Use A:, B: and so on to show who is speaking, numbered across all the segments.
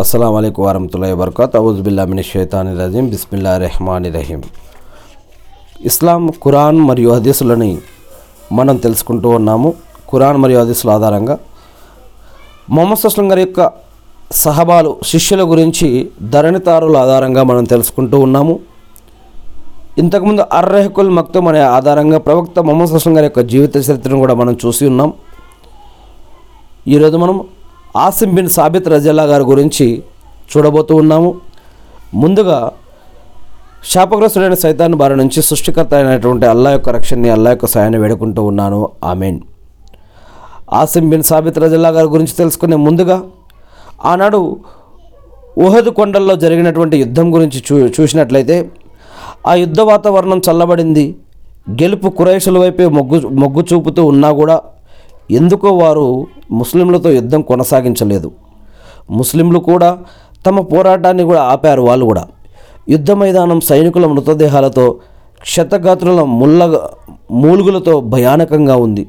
A: అస్సలం అయికు వరహతుల్లా వబర్కాత్ అవుజుబిల్లా మిని షైతాని రజీం బిస్మిల్లా రెహమాని రహీం ఇస్లాం ఖురాన్ మరియు హదీసులని మనం తెలుసుకుంటూ ఉన్నాము. ఖురాన్ మరియు హదీసుల ఆధారంగా మొహమ్మద్ సుస్లం గారి యొక్క సహబాలు శిష్యుల గురించి ధరణితారుల ఆధారంగా మనం తెలుసుకుంటూ ఉన్నాము. ఇంతకుముందు అర్రెహకుల్ మక్తుమ్ అనే ఆధారంగా ప్రవక్త మొహమ్మద్ సుస్లం గారి యొక్క జీవిత చరిత్రను కూడా మనం చూసి ఉన్నాం. ఈరోజు మనం ఆసిం బిన్ సాబిత్ రజల్లా గారి గురించి చూడబోతూ ఉన్నాము. ముందుగా శాపగ్రస్తుడైన సైతాన్ బారి నుంచి సృష్టికర్త అయినటువంటి అల్లా యొక్క రక్షణని అల్లా యొక్క సాయాన్ని వేడుకుంటూ ఉన్నాను. ఆమెన్. ఆసిం బిన్ సాబిత్ రజల్లా గారి గురించి తెలుసుకునే ముందుగా ఆనాడు ఉహద్ కొండల్లో జరిగినటువంటి యుద్ధం గురించి చూ చూసినట్లయితే ఆ యుద్ధ వాతావరణం చల్లబడింది. గెలుపు కురైషుల వైపే మొగ్గు మొగ్గు చూపుతూ ఉన్నా కూడా ఎందుకో వారు ముస్లింలతో యుద్ధం కొనసాగించలేదు. ముస్లింలు కూడా తమ పోరాటాన్ని కూడా ఆపారు వాళ్ళు కూడా. యుద్ధ మైదానం సైనికుల మృతదేహాలతో క్షతగాత్రుల ముళ్ళ మూలుగులతో భయానకంగా ఉంది.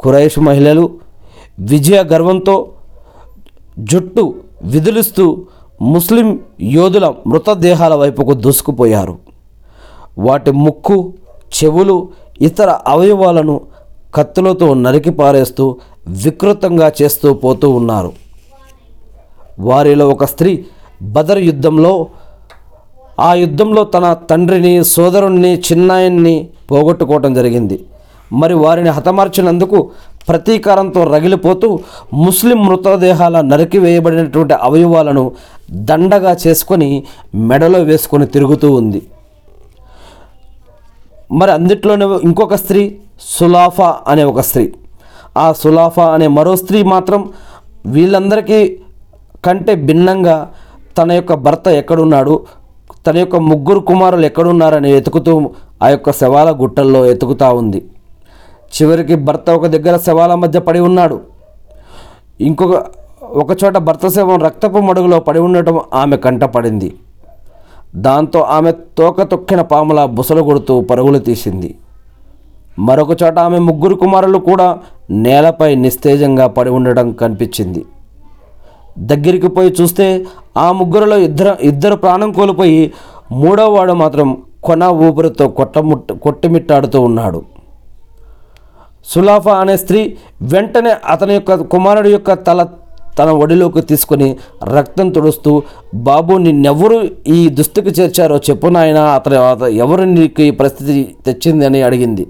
A: కురైష్ మహిళలు విజయ గర్వంతో జుట్టు విదిలిస్తూ ముస్లిం యోధుల మృతదేహాల వైపుకు దూసుకుపోయారు. వాటి ముక్కు చెవులు ఇతర అవయవాలను కత్తులతో నరికి పారేస్తూ వికృతంగా చేస్తూ పోతూ ఉన్నారు. వారిలో ఒక స్త్రీ బదర్ యుద్ధంలో ఆ యుద్ధంలో తన తండ్రిని సోదరుణ్ణి చిన్నాయన్ని పోగొట్టుకోవటం జరిగింది. మరి వారిని హతమార్చినందుకు ప్రతీకారంతో రగిలిపోతూ ముస్లిం మృతదేహాల నరికివేయబడినటువంటి అవయవాలను దండగా చేసుకొని మెడలో వేసుకొని తిరుగుతూ ఉంది. మరి అందుట్లోనే ఇంకొక స్త్రీ సులాఫా అనే ఒక స్త్రీ. ఆ సులాఫా అనే మరో స్త్రీ మాత్రం వీళ్ళందరికీ కంటే భిన్నంగా తన యొక్క భర్త ఎక్కడున్నాడు తన యొక్క ముగ్గురు కుమారులు ఎక్కడున్నారని వెతుకుతూ ఆ యొక్క శవాల గుట్టల్లో ఎతుకుతూ ఉంది. చివరికి భర్త ఒక దగ్గర శవాల మధ్య పడి ఉన్నాడు. ఇంకొక ఒక చోట భర్త శవం రక్తపు మడుగులో పడి ఉండటం ఆమె కంటపడింది దాంతో ఆమె తోక తొక్కిన పాముల బుసలు కొడుతూ పరుగులు తీసింది. మరొక చోట ఆమె ముగ్గురు కుమారులు కూడా నేలపై నిస్తేజంగా పడి ఉండడం కనిపించింది. దగ్గరికి పోయి చూస్తే ఆ ముగ్గురులో ఇద్దరు ఇద్దరు ప్రాణం కోల్పోయి మూడోవాడు మాత్రం కొన ఊపిరితో కొట్టముట్ట కొట్టిమిట్టాడుతూ ఉన్నాడు. సులాఫా అనే స్త్రీ వెంటనే అతని యొక్క కుమారుడి యొక్క తల తన ఒడిలోకి తీసుకొని రక్తం తుడుస్తూ బాబు నిన్నెవరు ఈ దుస్థితికి చేర్చారో చెప్పు నాయన అతని ఎవరు నీకు ఈ పరిస్థితి తెచ్చింది? అని అడిగింది.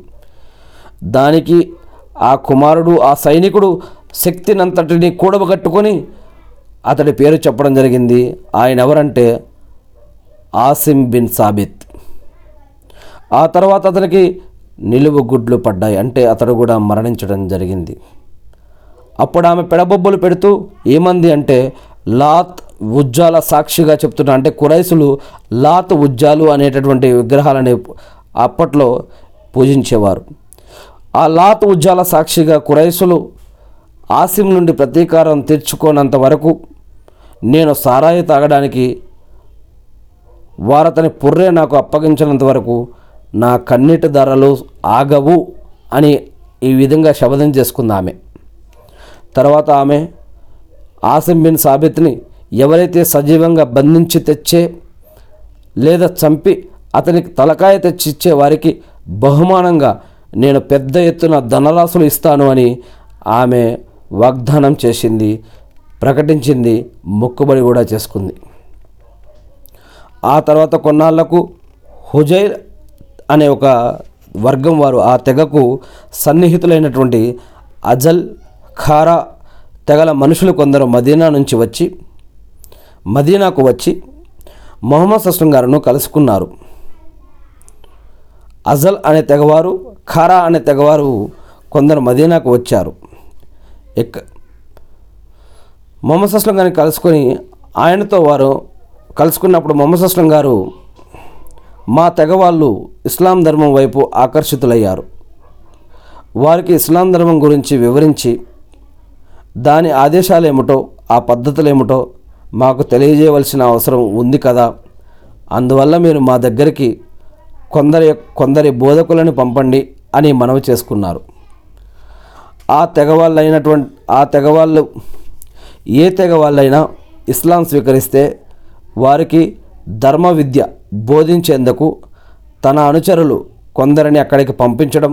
A: దానికి ఆ కుమారుడు ఆ సైనికుడు శక్తినంతటిని కూడబగట్టుకొని అతడి పేరు చెప్పడం జరిగింది. ఆయన ఎవరంటే ఆసిమ్ బిన్ సాబిత్. ఆ తర్వాత అతనికి నిలువు గుడ్లు పడ్డాయి. అంటే అతడు కూడా మరణించడం జరిగింది. అప్పుడు ఆమె పెడబొబ్బలు పెడుతూ ఏమంది అంటే లాత్ ఉజ్జాల సాక్షిగా చెప్తున్నా. అంటే కురైసులు లాత్ ఉజ్జాలు అనేటటువంటి విగ్రహాలని అప్పట్లో పూజించేవారు. ఆ లాత్ ఉజ్జాల సాక్షిగా కురైసులు ఆసిం నుండి ప్రతీకారం తీర్చుకోనంత వరకు నేను సారాయి తాగడానికి వారతని పుర్రే నాకు అప్పగించినంత వరకు నా కన్నీటి ధరలు ఆగవు అని ఈ విధంగా శపథం చేసుకుంది ఆమె. తర్వాత ఆమె ఆసిం బిన్ సాబిత్ని ఎవరైతే సజీవంగా బంధించి తెచ్చే లేదా చంపి అతనికి తలకాయ తెచ్చిచ్చే వారికి బహుమానంగా నేను పెద్ద ఎత్తున ధనరాశులు ఇస్తాను అని ఆమె వాగ్దానం చేసింది ప్రకటించింది మొక్కుబడి కూడా చేసుకుంది. ఆ తర్వాత కొన్నాళ్ళకు హుజైర్ అనే ఒక వర్గం వారు ఆ తెగకు సన్నిహితులైనటువంటి అజల్ ఖారా తెగల మనుషులు కొందరు మదీనా నుంచి వచ్చి మదీనాకు వచ్చి మొహమ్మద్ సస్లం గారును కలుసుకున్నారు. అజల్ అనే తెగవారు ఖారా అనే తెగవారు కొందరు మదీనాకు వచ్చారు. ఎక్క మొహమ్మద్ సస్లం గారిని కలుసుకొని ఆయనతో వారు కలుసుకున్నప్పుడు మొహమ్మద్ సస్లం గారు మా తెగవాళ్ళు ఇస్లాం ధర్మం వైపు ఆకర్షితులయ్యారు. వారికి ఇస్లాం ధర్మం గురించి వివరించి దాని ఆదేశాలు ఏమిటో ఆ పద్ధతులు ఏమిటో మాకు తెలియజేయవలసిన అవసరం ఉంది కదా. అందువల్ల మీరు మా దగ్గరికి కొందరి కొందరి బోధకులను పంపండి అని మనవి చేసుకున్నారు. ఆ తెగవాళ్ళైనటువంటి ఆ తెగవాళ్ళు ఏ తెగవాళ్ళైనా ఇస్లాం స్వీకరిస్తే వారికి ధర్మ విద్య బోధించేందుకు తన అనుచరులు కొందరిని అక్కడికి పంపించడం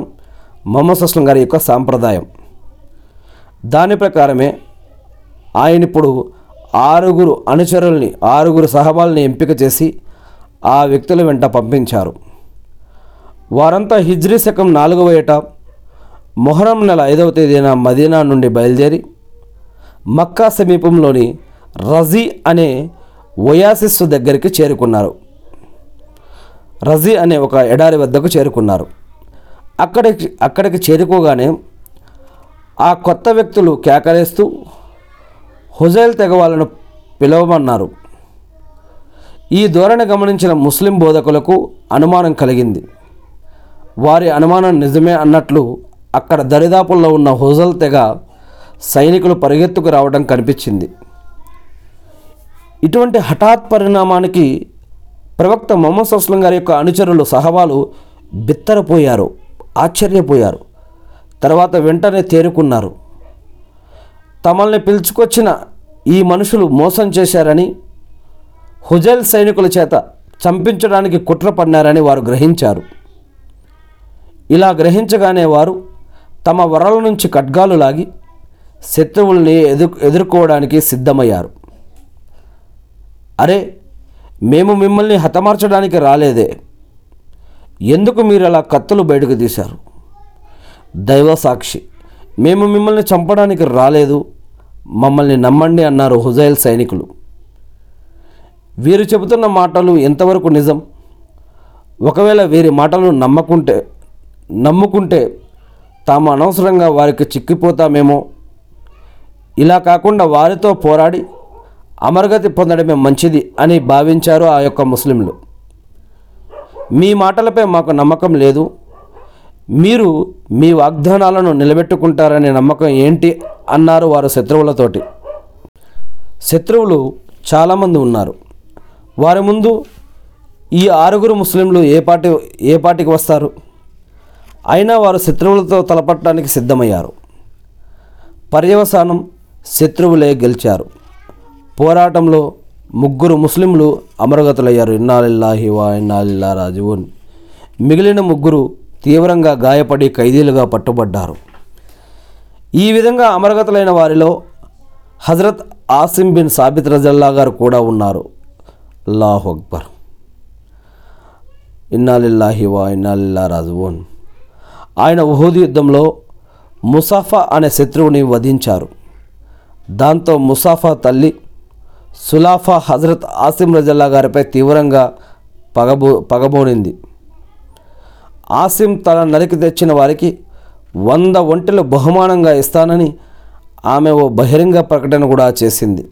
A: మొహమ్మద్ సుస్లం గారి యొక్క సాంప్రదాయం. దాని ప్రకారమే ఆయన ఇప్పుడు ఆరుగురు అనుచరుల్ని ఆరుగురు సహబాల్ని ఎంపిక చేసి ఆ వ్యక్తుల వెంట పంపించారు. వారంతా హిజ్రీ శకం నాలుగవ ఏట మొహరం నెల ఐదవ తేదీన మదీనా నుండి బయలుదేరి మక్కా సమీపంలోని రజీ అనే ఒయాసిస్ దగ్గరికి చేరుకున్నారు. రజీ అనే ఒక ఎడారి వద్దకు చేరుకున్నారు. అక్కడికి అక్కడికి చేరుకోగానే ఆ కొత్త వ్యక్తులు కేకలేస్తూ హుజైల్ తెగ వాళ్ళను పిలవమన్నారు. ఈ ధోరణి గమనించిన ముస్లిం బోధకులకు అనుమానం కలిగింది. వారి అనుమానం నిజమే అన్నట్లు అక్కడ దరిదాపుల్లో ఉన్న హుజల్ తెగ సైనికులు పరిగెత్తుకు రావడం కనిపించింది. ఇటువంటి హఠాత్ పరిణామానికి ప్రవక్త మొహమ్మద్ సస్లం గారి యొక్క అనుచరులు సహవాలు బిత్తరపోయారు ఆశ్చర్యపోయారు. తర్వాత వెంటనే తేరుకున్నారు. తమల్ని పిలుచుకొచ్చిన ఈ మనుషులు మోసం చేశారని హుజైల్ సైనికుల చేత చంపించడానికి కుట్ర పన్నారని వారు గ్రహించారు. ఇలా గ్రహించగానే వారు తమ వరల నుంచి ఖడ్గాలు లాగి శత్రువుల్ని ఎదు ఎదుర్కోవడానికి సిద్ధమయ్యారు. అరే మేము మిమ్మల్ని హతమార్చడానికి రాలేదే. ఎందుకు మీరు అలా కత్తులు బయటకు తీశారు? దైవ సాక్షి మేము మిమ్మల్ని చంపడానికి రాలేదు. మమ్మల్ని నమ్మండి అన్నారు హుజైల్ సైనికులు. వీరు చెబుతున్న మాటలు ఎంతవరకు నిజం? ఒకవేళ వీరి మాటలు నమ్మకుంటే నమ్ముకుంటే తాము అనవసరంగా వారికి చిక్కిపోతామేమో. ఇలా కాకుండా వారితో పోరాడి అమరగతి పొందడమే మంచిది అని భావించారు ఆ యొక్క ముస్లింలు. మీ మాటలపై మాకు నమ్మకం లేదు. మీరు మీ వాగ్దానాలను నిలబెట్టుకుంటారనే నమ్మకం ఏంటి అన్నారు వారు శత్రువులతోటి. శత్రువులు చాలామంది ఉన్నారు. వారి ముందు ఈ ఆరుగురు ముస్లింలు ఏ పాటి ఏ పాటికి వస్తారు? అయినా వారు శత్రువులతో తలపట్టడానికి సిద్ధమయ్యారు. పర్యవసానం శత్రువులే గెలిచారు. పోరాటంలో ముగ్గురు ముస్లింలు అమరగతులయ్యారు. ఇన్నాలిల్లాహి వా ఇన్నాలిల్లా రాజువున్. మిగిలిన ముగ్గురు తీవ్రంగా గాయపడి ఖైదీలుగా పట్టుబడ్డారు. ఈ విధంగా అమరగతులైన వారిలో హజరత్ ఆసిం బిన్ సాబిత్ రజల్లా గారు కూడా ఉన్నారు. అల్లాహు అక్బర్. ఇన్నాలిల్లాహి వా ఇన్నాలిల్లా రాజువోన్. ఆయన ఉహూద్ యుద్ధంలో ముసాఫా అనే శత్రువుని వధించారు. దాంతో ముసాఫా తల్లి సులాఫా హజరత్ ఆసిం రజల్లా గారిపై తీవ్రంగా పగబో పగబోనింది. ఆసిం తన నరికి తెచ్చిన వారికి వంద ఒంటెలు బహుమానంగా ఇస్తానని ఆమె ఓ బహిరంగ ప్రకటన కూడా చేసింది.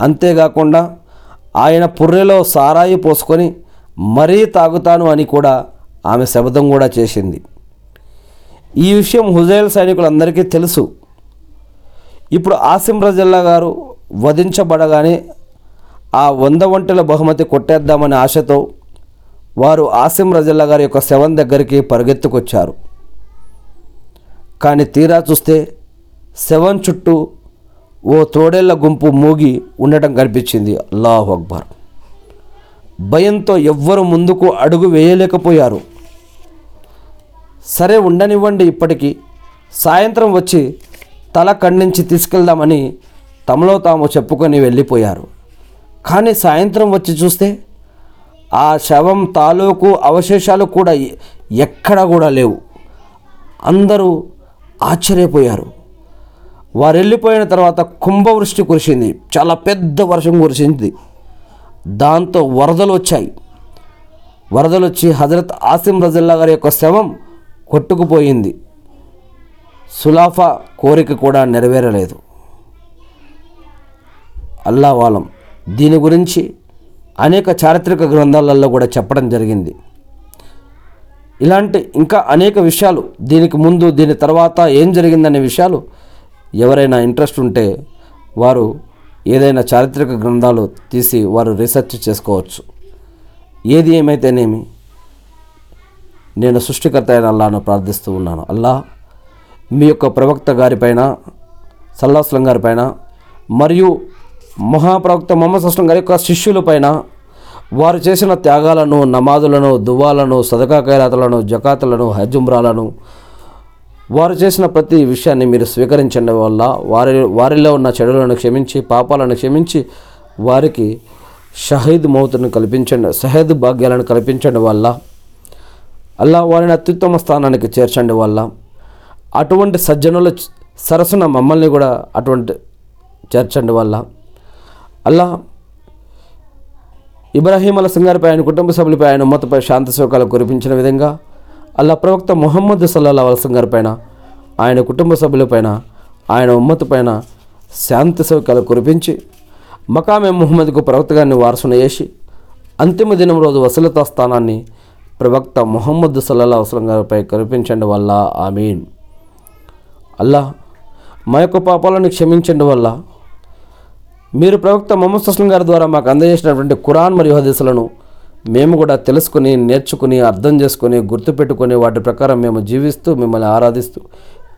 A: అంతేకాకుండా ఆయన పుర్రెలో సారాయి పోసుకొని మరీ తాగుతాను అని కూడా ఆమె శబదం కూడా చేసింది. ఈ విషయం హుజైల్ సైనికులందరికీ తెలుసు. ఇప్పుడు ఆసిం రజల్లా గారు వధించబడగానే ఆ వంద ఒంటెల బహుమతి కొట్టేద్దామనే ఆశతో వారు ఆసిం రజల్లా గారి యొక్క శవం దగ్గరికి పరిగెత్తుకొచ్చారు. కానీ తీరా చూస్తే శవం చుట్టూ ఓ తోడేళ్ళ గుంపు మూగి ఉండటం కనిపించింది. అల్లాహ్ అక్బర్. భయంతో ఎవ్వరు ముందుకు అడుగు వేయలేకపోయారు. సరే ఉండనివ్వండి ఇప్పటికీ. సాయంత్రం వచ్చి తల ఖండించి తీసుకెళ్దామని తమలో తాము చెప్పుకొని వెళ్ళిపోయారు. కానీ సాయంత్రం వచ్చి చూస్తే ఆ శవం తాలూకు అవశేషాలు కూడా ఎక్కడ ఎక్కడా కూడా లేవు. అందరూ ఆశ్చర్యపోయారు. వారు వెళ్ళిపోయిన తర్వాత కుంభవృష్టి కురిసింది. చాలా పెద్ద వర్షం కురిసింది. దాంతో వరదలు వచ్చాయి. వరదలు వచ్చి హజరత్ ఆసిం రజిల్లా గారి యొక్క శవం కొట్టుకుపోయింది. సులాఫా కోరిక కూడా నెరవేరలేదు. అల్లా వాలం దీని గురించి అనేక చారిత్రక గ్రంథాలలో కూడా చెప్పడం జరిగింది. ఇలాంటి ఇంకా అనేక విషయాలు దీనికి ముందు దీని తర్వాత ఏం జరిగిందనే విషయాలు ఎవరైనా ఇంట్రెస్ట్ ఉంటే వారు ఏదైనా చారిత్రక గ్రంథాలు తీసి వారు రీసెర్చ్ చేసుకోవచ్చు. ఏది ఏమైతేనేమి నేను సృష్టికర్త అయిన అల్లాను ప్రార్థిస్తూ ఉన్నాను. అల్లా మీ యొక్క ప్రవక్త గారిపైన సల్లాస్లం గారిపైన మరియు మహాప్రవక్త మొహమ్మద్ సస్లం గారి యొక్క శిష్యులపైన వారు చేసిన త్యాగాలను నమాజులను దువ్వాలను సదకా కైరాతలను జకాతులను హజుమ్రాలను వారు చేసిన ప్రతి విషయాన్ని మీరు స్వీకరించండి. వల్ల వారి వారిలో ఉన్న చెడులను క్షమించి పాపాలను క్షమించి వారికి షహీద్ మౌతును కల్పించండి షహీద్ భాగ్యాలను కల్పించండి. వల్ల అల్లా వారిని అత్యుత్తమ స్థానానికి చేర్చండి వల్ల అటువంటి సజ్జనుల సరసన మమ్మల్ని కూడా అటువంటి చేర్చండి వల్ల. అల్లా ఇబ్రాహీం అల సింగారిపై ఆయన కుటుంబ సభ్యులపై ఆయన ఉమ్మతపై శాంతి శోకాలు కురిపించిన విధంగా అల్లా ప్రవక్త మొహమ్మద్ సల్లా అలసంగారి పైన ఆయన కుటుంబ సభ్యులపైన ఆయన ఉమ్మతపైన శాంతి శోకాలు కురిపించి మకామే ముహమ్మద్కు ప్రవక్త గారిని వారసున చేసి అంతిమ దినం రోజు వసలతా స్థానాన్ని ప్రవక్త ముహమ్మద్ సల్లా వసలం గారిపై కనిపించండి వల్ల ఆమీన్. అల్లా మా యొక్క పాపాలను క్షమించండి వల్ల. మీరు ప్రవక్త మొహమ్మద్ అస్లం గారి ద్వారా మాకు అందజేసినటువంటి ఖురాన్ మరియు హదీసులను మేము కూడా తెలుసుకుని నేర్చుకుని అర్థం చేసుకుని గుర్తుపెట్టుకుని వాటి ప్రకారం మేము జీవిస్తూ మిమ్మల్ని ఆరాధిస్తూ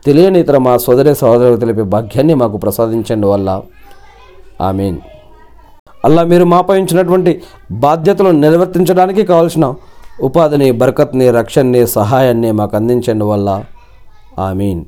A: తెలియని ఇతర మా సోదరి సహోదరులకు తెలిపే భాగ్యాన్ని మాకు ప్రసాదించండి వల్ల ఆమీన్. అల్లా మీరు మాపై ఉంచినటువంటి బాధ్యతలను నిర్వర్తించడానికి కావాల్సిన ఉపాధిని బరకత్ని రక్షణని సహాయాన్ని మాకు అందించండి వల్ల ఆమీన్.